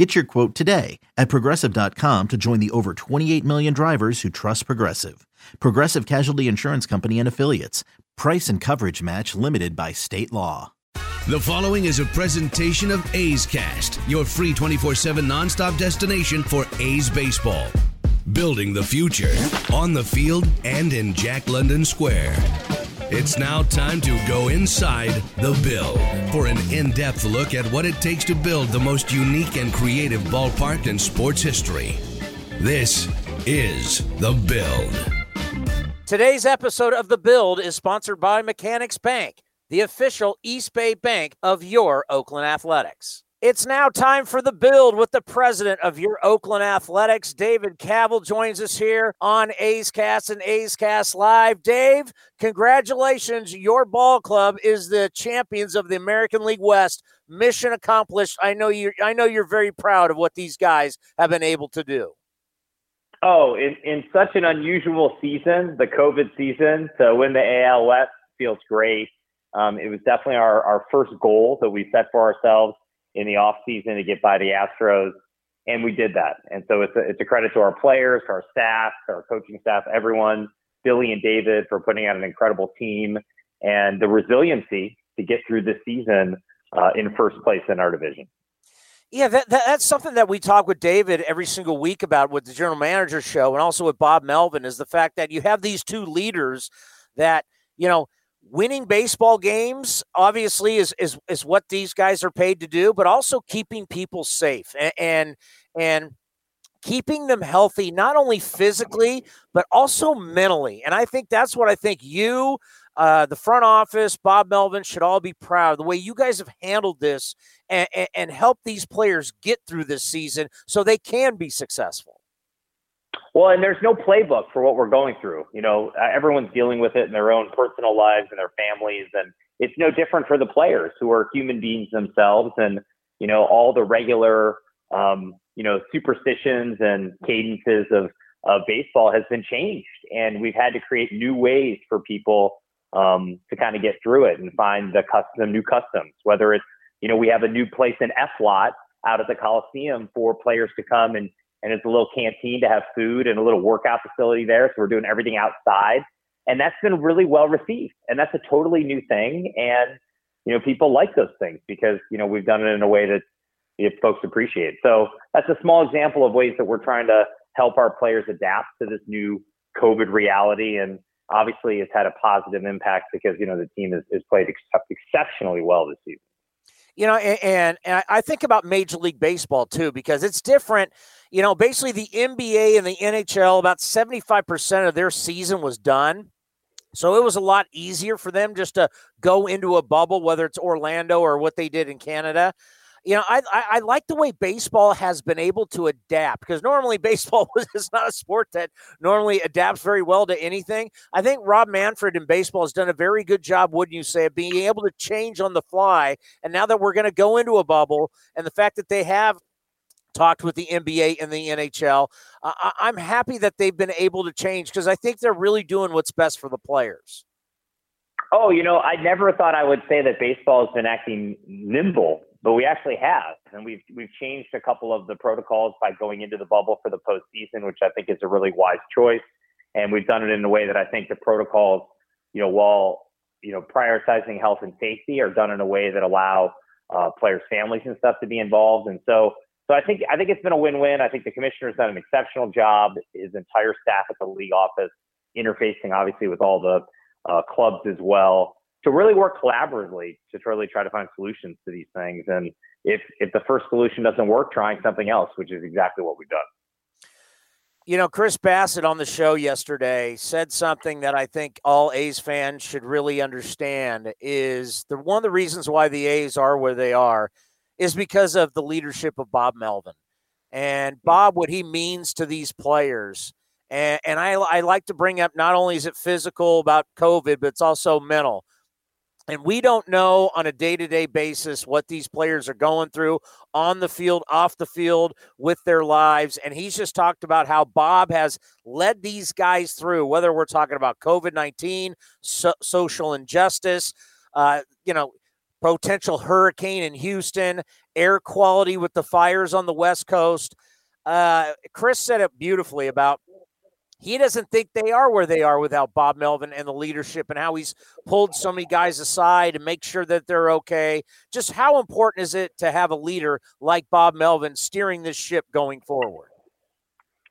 Get your quote today at progressive.com to join the over 28 million drivers who trust Progressive. Progressive Casualty Insurance Company and Affiliates. Price and coverage match limited by state law. The following is a presentation of A's Cast, your free 24 7 nonstop destination for A's baseball. Building the future on the field and in Jack London Square. It's now time to go inside the build for an in depth look at what it takes to build the most unique and creative ballpark in sports history. This is The Build. Today's episode of The Build is sponsored by Mechanics Bank, the official East Bay bank of your Oakland Athletics. It's now time for the build with the president of your Oakland Athletics. David Kaval joins us here on A's Cast and A's Cast Live. Dave, congratulations. Your ball club is the champions of the American League West. Mission accomplished. I know you I know you're very proud of what these guys have been able to do. Oh, in, in such an unusual season, the COVID season, to win the AL West feels great. Um, it was definitely our, our first goal that we set for ourselves in the off season to get by the Astros, and we did that. And so it's a, it's a credit to our players, to our staff, to our coaching staff, everyone, Billy and David for putting out an incredible team and the resiliency to get through this season uh, in first place in our division. Yeah, that, that, that's something that we talk with David every single week about with the general manager show and also with Bob Melvin is the fact that you have these two leaders that, you know, winning baseball games obviously is is is what these guys are paid to do, but also keeping people safe and and, and keeping them healthy not only physically but also mentally. And I think that's what I think you uh, the front office, Bob Melvin should all be proud of the way you guys have handled this and, and, and helped these players get through this season so they can be successful. Well, and there's no playbook for what we're going through. You know, uh, everyone's dealing with it in their own personal lives and their families, and it's no different for the players who are human beings themselves. And you know, all the regular, um, you know, superstitions and cadences of of baseball has been changed, and we've had to create new ways for people um, to kind of get through it and find the custom, new customs. Whether it's you know, we have a new place in F lot out at the Coliseum for players to come and and it's a little canteen to have food and a little workout facility there. So we're doing everything outside. And that's been really well received. And that's a totally new thing. And, you know, people like those things because, you know, we've done it in a way that if folks appreciate. So that's a small example of ways that we're trying to help our players adapt to this new COVID reality. And obviously it's had a positive impact because, you know, the team has, has played ex- exceptionally well this season. You know, and, and I think about Major League Baseball too, because it's different you know, basically the NBA and the NHL, about 75% of their season was done. So it was a lot easier for them just to go into a bubble, whether it's Orlando or what they did in Canada. You know, I, I, I like the way baseball has been able to adapt because normally baseball is not a sport that normally adapts very well to anything. I think Rob Manfred in baseball has done a very good job, wouldn't you say, of being able to change on the fly. And now that we're going to go into a bubble, and the fact that they have talked with the NBA and the NHL. I'm happy that they've been able to change because I think they're really doing what's best for the players. Oh, you know, I never thought I would say that baseball has been acting nimble, but we actually have, and we've we've changed a couple of the protocols by going into the bubble for the postseason, which I think is a really wise choice. And we've done it in a way that I think the protocols, you know, while you know prioritizing health and safety, are done in a way that allow uh, players' families and stuff to be involved. And so so I think I think it's been a win-win. I think the commissioner's done an exceptional job. His entire staff at the league office, interfacing obviously with all the uh, clubs as well, to really work collaboratively to really try to find solutions to these things. And if if the first solution doesn't work, trying something else, which is exactly what we've done. You know, Chris Bassitt on the show yesterday said something that I think all A's fans should really understand is the one of the reasons why the A's are where they are is because of the leadership of Bob Melvin. And hmm. Bob, what he means to these players And, and I, I like to bring up not only is it physical about COVID, but it's also mental. And we don't know on a day to day basis what these players are going through on the field, off the field, with their lives. And he's just talked about how Bob has led these guys through, whether we're talking about COVID 19, so- social injustice, uh, you know, potential hurricane in Houston, air quality with the fires on the West Coast. Uh, Chris said it beautifully about he doesn't think they are where they are without Bob Melvin and the leadership and how he's pulled so many guys aside and make sure that they're okay. Just how important is it to have a leader like Bob Melvin steering this ship going forward?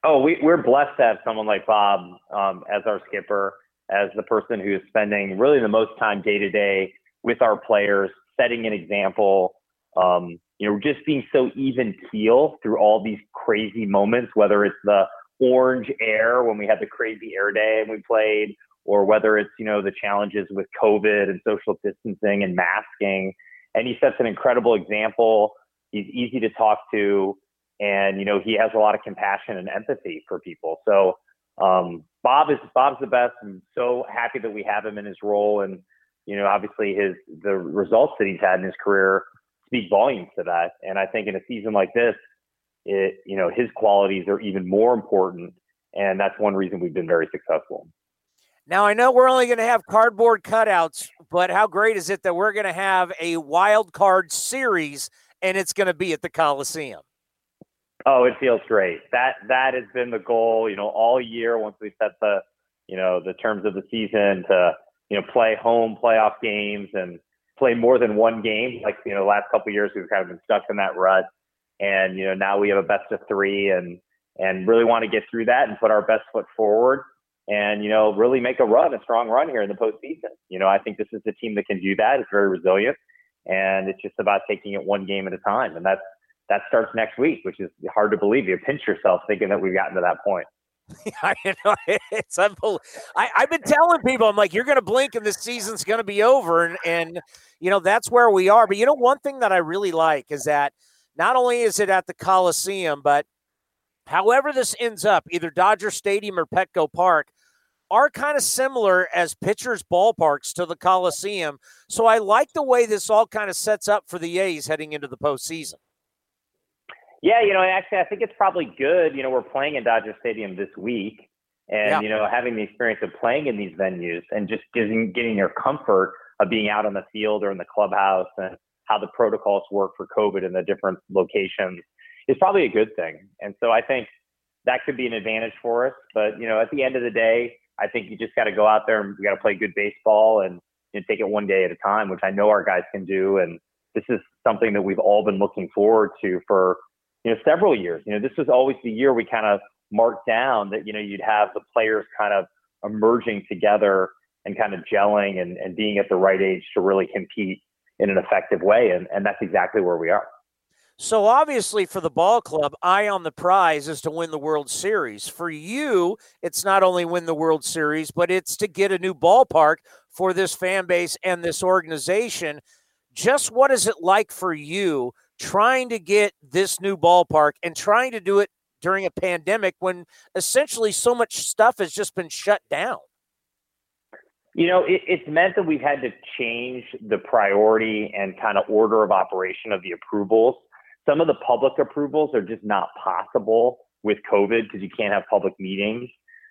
Oh, we, we're blessed to have someone like Bob um, as our skipper, as the person who is spending really the most time day to day with our players, setting an example. Um, you know, just being so even keel through all these crazy moments, whether it's the orange air when we had the crazy air day and we played, or whether it's, you know, the challenges with COVID and social distancing and masking. And he sets an incredible example. He's easy to talk to. And, you know, he has a lot of compassion and empathy for people. So um, Bob is Bob's the best. I'm so happy that we have him in his role. And, you know, obviously his the results that he's had in his career speak volumes to that. And I think in a season like this, it, you know, his qualities are even more important. And that's one reason we've been very successful. Now, I know we're only going to have cardboard cutouts, but how great is it that we're going to have a wild card series and it's going to be at the Coliseum? Oh, it feels great. That that has been the goal, you know, all year once we set the, you know, the terms of the season to, you know, play home playoff games and play more than one game. Like, you know, the last couple years we've kind of been stuck in that rut and you know now we have a best of three and and really want to get through that and put our best foot forward and you know really make a run a strong run here in the postseason. You know i think this is a team that can do that. It's very resilient and it's just about taking it one game at a time. And that's that starts next week which is hard to believe. You pinch yourself thinking that we've gotten to that point. I know. It's unbelievable. I, have been telling people, I'm like, you're going to blink and this season's going to be over, and and you know that's where we are. But you know, one thing that I really like is that not only is it at the Coliseum, but however this ends up, either Dodger Stadium or Petco Park, are kind of similar as pitchers' ballparks to the Coliseum. So I like the way this all kind of sets up for the A's heading into the postseason. Yeah, you know, actually, I think it's probably good. You know, we're playing in Dodger Stadium this week, and yeah. you know, having the experience of playing in these venues and just getting getting your comfort of being out on the field or in the clubhouse and how the protocols work for COVID in the different locations is probably a good thing. And so I think that could be an advantage for us. But you know, at the end of the day, I think you just got to go out there and we got to play good baseball and you know, take it one day at a time, which I know our guys can do. And this is something that we've all been looking forward to for you know several years. You know, this was always the year we kind of marked down that you know you'd have the players kind of emerging together and kind of gelling and, and being at the right age to really compete in an effective way. And, and that's exactly where we are. So obviously for the ball club, eye on the prize is to win the World Series. For you, it's not only win the World Series, but it's to get a new ballpark for this fan base and this organization. Just what is it like for you trying to get this new ballpark and trying to do it during a pandemic when essentially so much stuff has just been shut down? You know, it, it's meant that we've had to change the priority and kind of order of operation of the approvals. Some of the public approvals are just not possible with COVID because you can't have public meetings.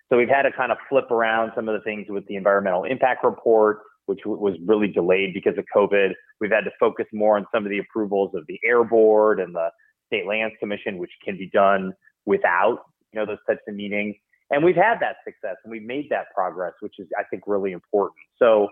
So we've had to kind of flip around some of the things with the environmental impact report, which w- was really delayed because of COVID. We've had to focus more on some of the approvals of the air board and the state lands commission, which can be done without, you know, those types of meetings. And we've had that success and we've made that progress, which is, I think, really important. So,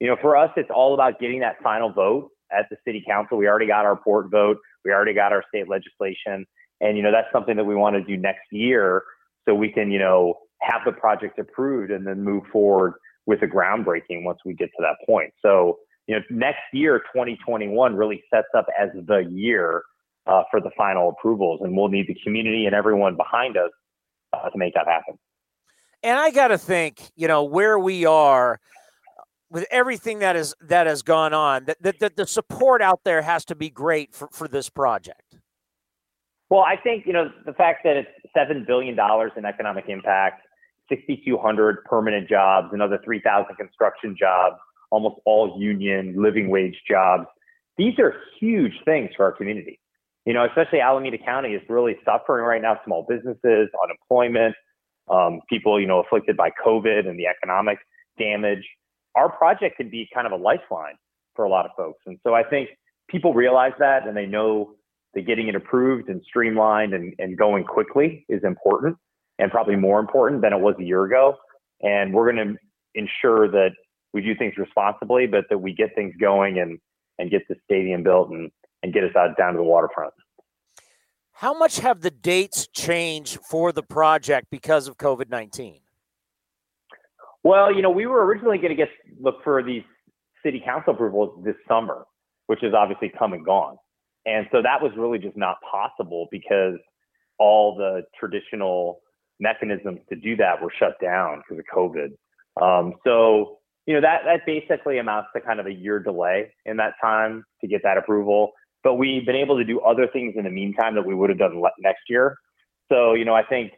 you know, for us, it's all about getting that final vote at the city council. We already got our port vote. We already got our state legislation. And, you know, that's something that we want to do next year so we can, you know, have the project approved and then move forward with the groundbreaking once we get to that point. So, you know, next year, 2021 really sets up as the year uh, for the final approvals. And we'll need the community and everyone behind us uh, to make that happen. And I got to think, you know, where we are with everything that is that has gone on, that, that, that the support out there has to be great for, for this project. Well, I think you know the fact that it's seven billion dollars in economic impact. 6,200 permanent jobs, another 3,000 construction jobs, almost all union living wage jobs. These are huge things for our community. You know, especially Alameda County is really suffering right now. Small businesses, unemployment, um, people, you know, afflicted by COVID and the economic damage. Our project could be kind of a lifeline for a lot of folks. And so I think people realize that and they know that getting it approved and streamlined and, and going quickly is important and probably more important than it was a year ago. And we're going to ensure that we do things responsibly, but that we get things going and, and get the stadium built and, and get us out down to the waterfront. How much have the dates changed for the project because of COVID 19? Well, you know, we were originally going to get look for these city council approvals this summer, which is obviously come and gone. And so that was really just not possible because all the traditional mechanisms to do that were shut down because of COVID. Um, so, you know, that, that basically amounts to kind of a year delay in that time to get that approval. But we've been able to do other things in the meantime that we would have done next year. So, you know, I think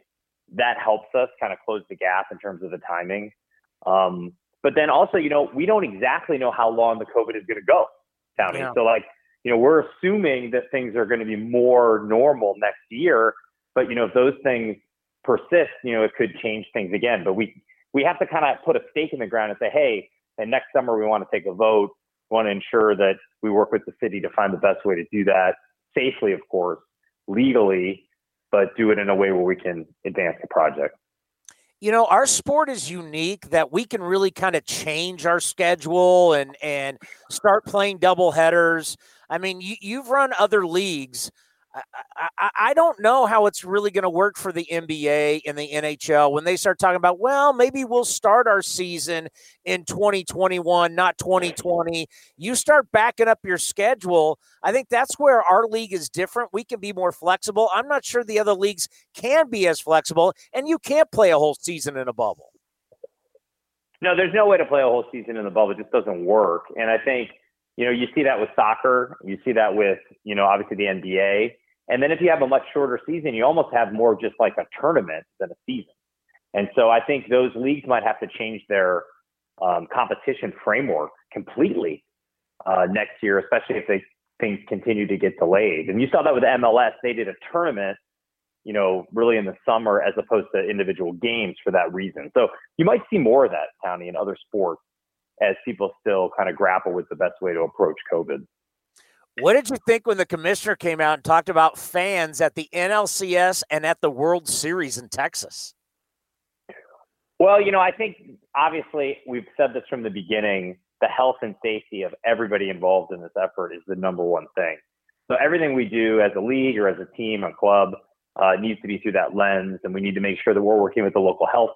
that helps us kind of close the gap in terms of the timing. Um, but then also, you know, we don't exactly know how long the COVID is going to go, Tony. Yeah. So, like, you know, we're assuming that things are going to be more normal next year. But you know, if those things persist, you know, it could change things again. But we we have to kind of put a stake in the ground and say, hey, and next summer we want to take a vote. Want to ensure that we work with the city to find the best way to do that safely, of course, legally, but do it in a way where we can advance the project. You know our sport is unique that we can really kind of change our schedule and and start playing double headers i mean you, you've run other leagues I, I, don't know how it's really going to work for the NBA and the NHL when they start talking about, well, maybe we'll start our season in 2021, not 2020. You start backing up your schedule. I think that's where our league is different. We can be more flexible. I'm not sure the other leagues can be as flexible, and you can't play a whole season in a bubble. No, there's no way to play a whole season in the bubble. It just doesn't work. And I think, you know, you see that with soccer. You see that with, you know, obviously the NBA and then if you have a much shorter season, you almost have more just like a tournament than a season. And so I think those leagues might have to change their um, competition framework completely uh, next year, especially if they things continue to get delayed. And you saw that with MLS; they did a tournament, you know, really in the summer as opposed to individual games for that reason. So you might see more of that, Tony, in other sports as people still kind of grapple with the best way to approach COVID. What did you think when the commissioner came out and talked about fans at the NLCS and at the World Series in Texas? Well, you know, I think obviously we've said this from the beginning the health and safety of everybody involved in this effort is the number one thing. So everything we do as a league or as a team, a club, uh, needs to be through that lens, and we need to make sure that we're working with the local health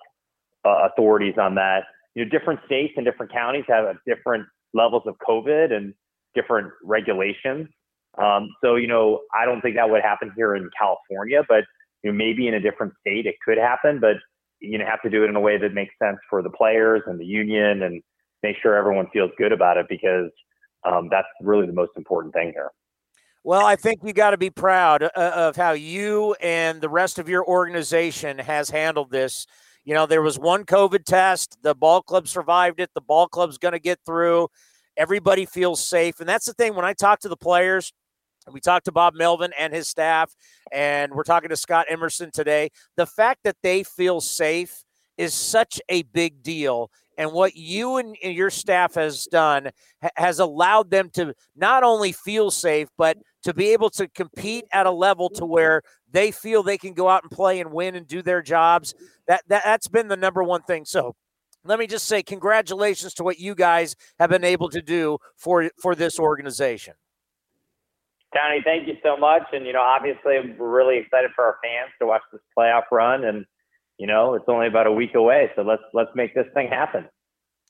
uh, authorities on that. You know, different states and different counties have different levels of COVID, and different regulations. Um, so, you know, I don't think that would happen here in California, but you know, maybe in a different state it could happen. But you know, have to do it in a way that makes sense for the players and the union, and make sure everyone feels good about it because um, that's really the most important thing here. Well, I think you got to be proud uh, of how you and the rest of your organization has handled this. You know, there was one COVID test. The ball club survived it. The ball club's going to get through. Everybody feels safe. And that's the thing when I talk to the players, we talked to Bob Melvin and his staff, and we're talking to Scott Emerson today. The fact that they feel safe is such a big deal. And what you and your staff has done has allowed them to not only feel safe, but to be able to compete at a level to where they feel they can go out and play and win and do their jobs. That, that that's been the number one thing. So let me just say congratulations to what you guys have been able to do for for this organization. Tony, thank you so much. And you know, obviously, we're really excited for our fans to watch this playoff run. And you know, it's only about a week away, so let's let's make this thing happen.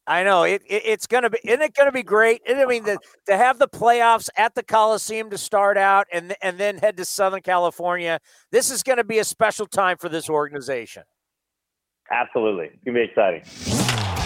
I know it, it, it's going to be. Isn't it going to be great? I mean, the, to have the playoffs at the Coliseum to start out, and and then head to Southern California. This is going to be a special time for this organization. Absolutely. It's going to be exciting.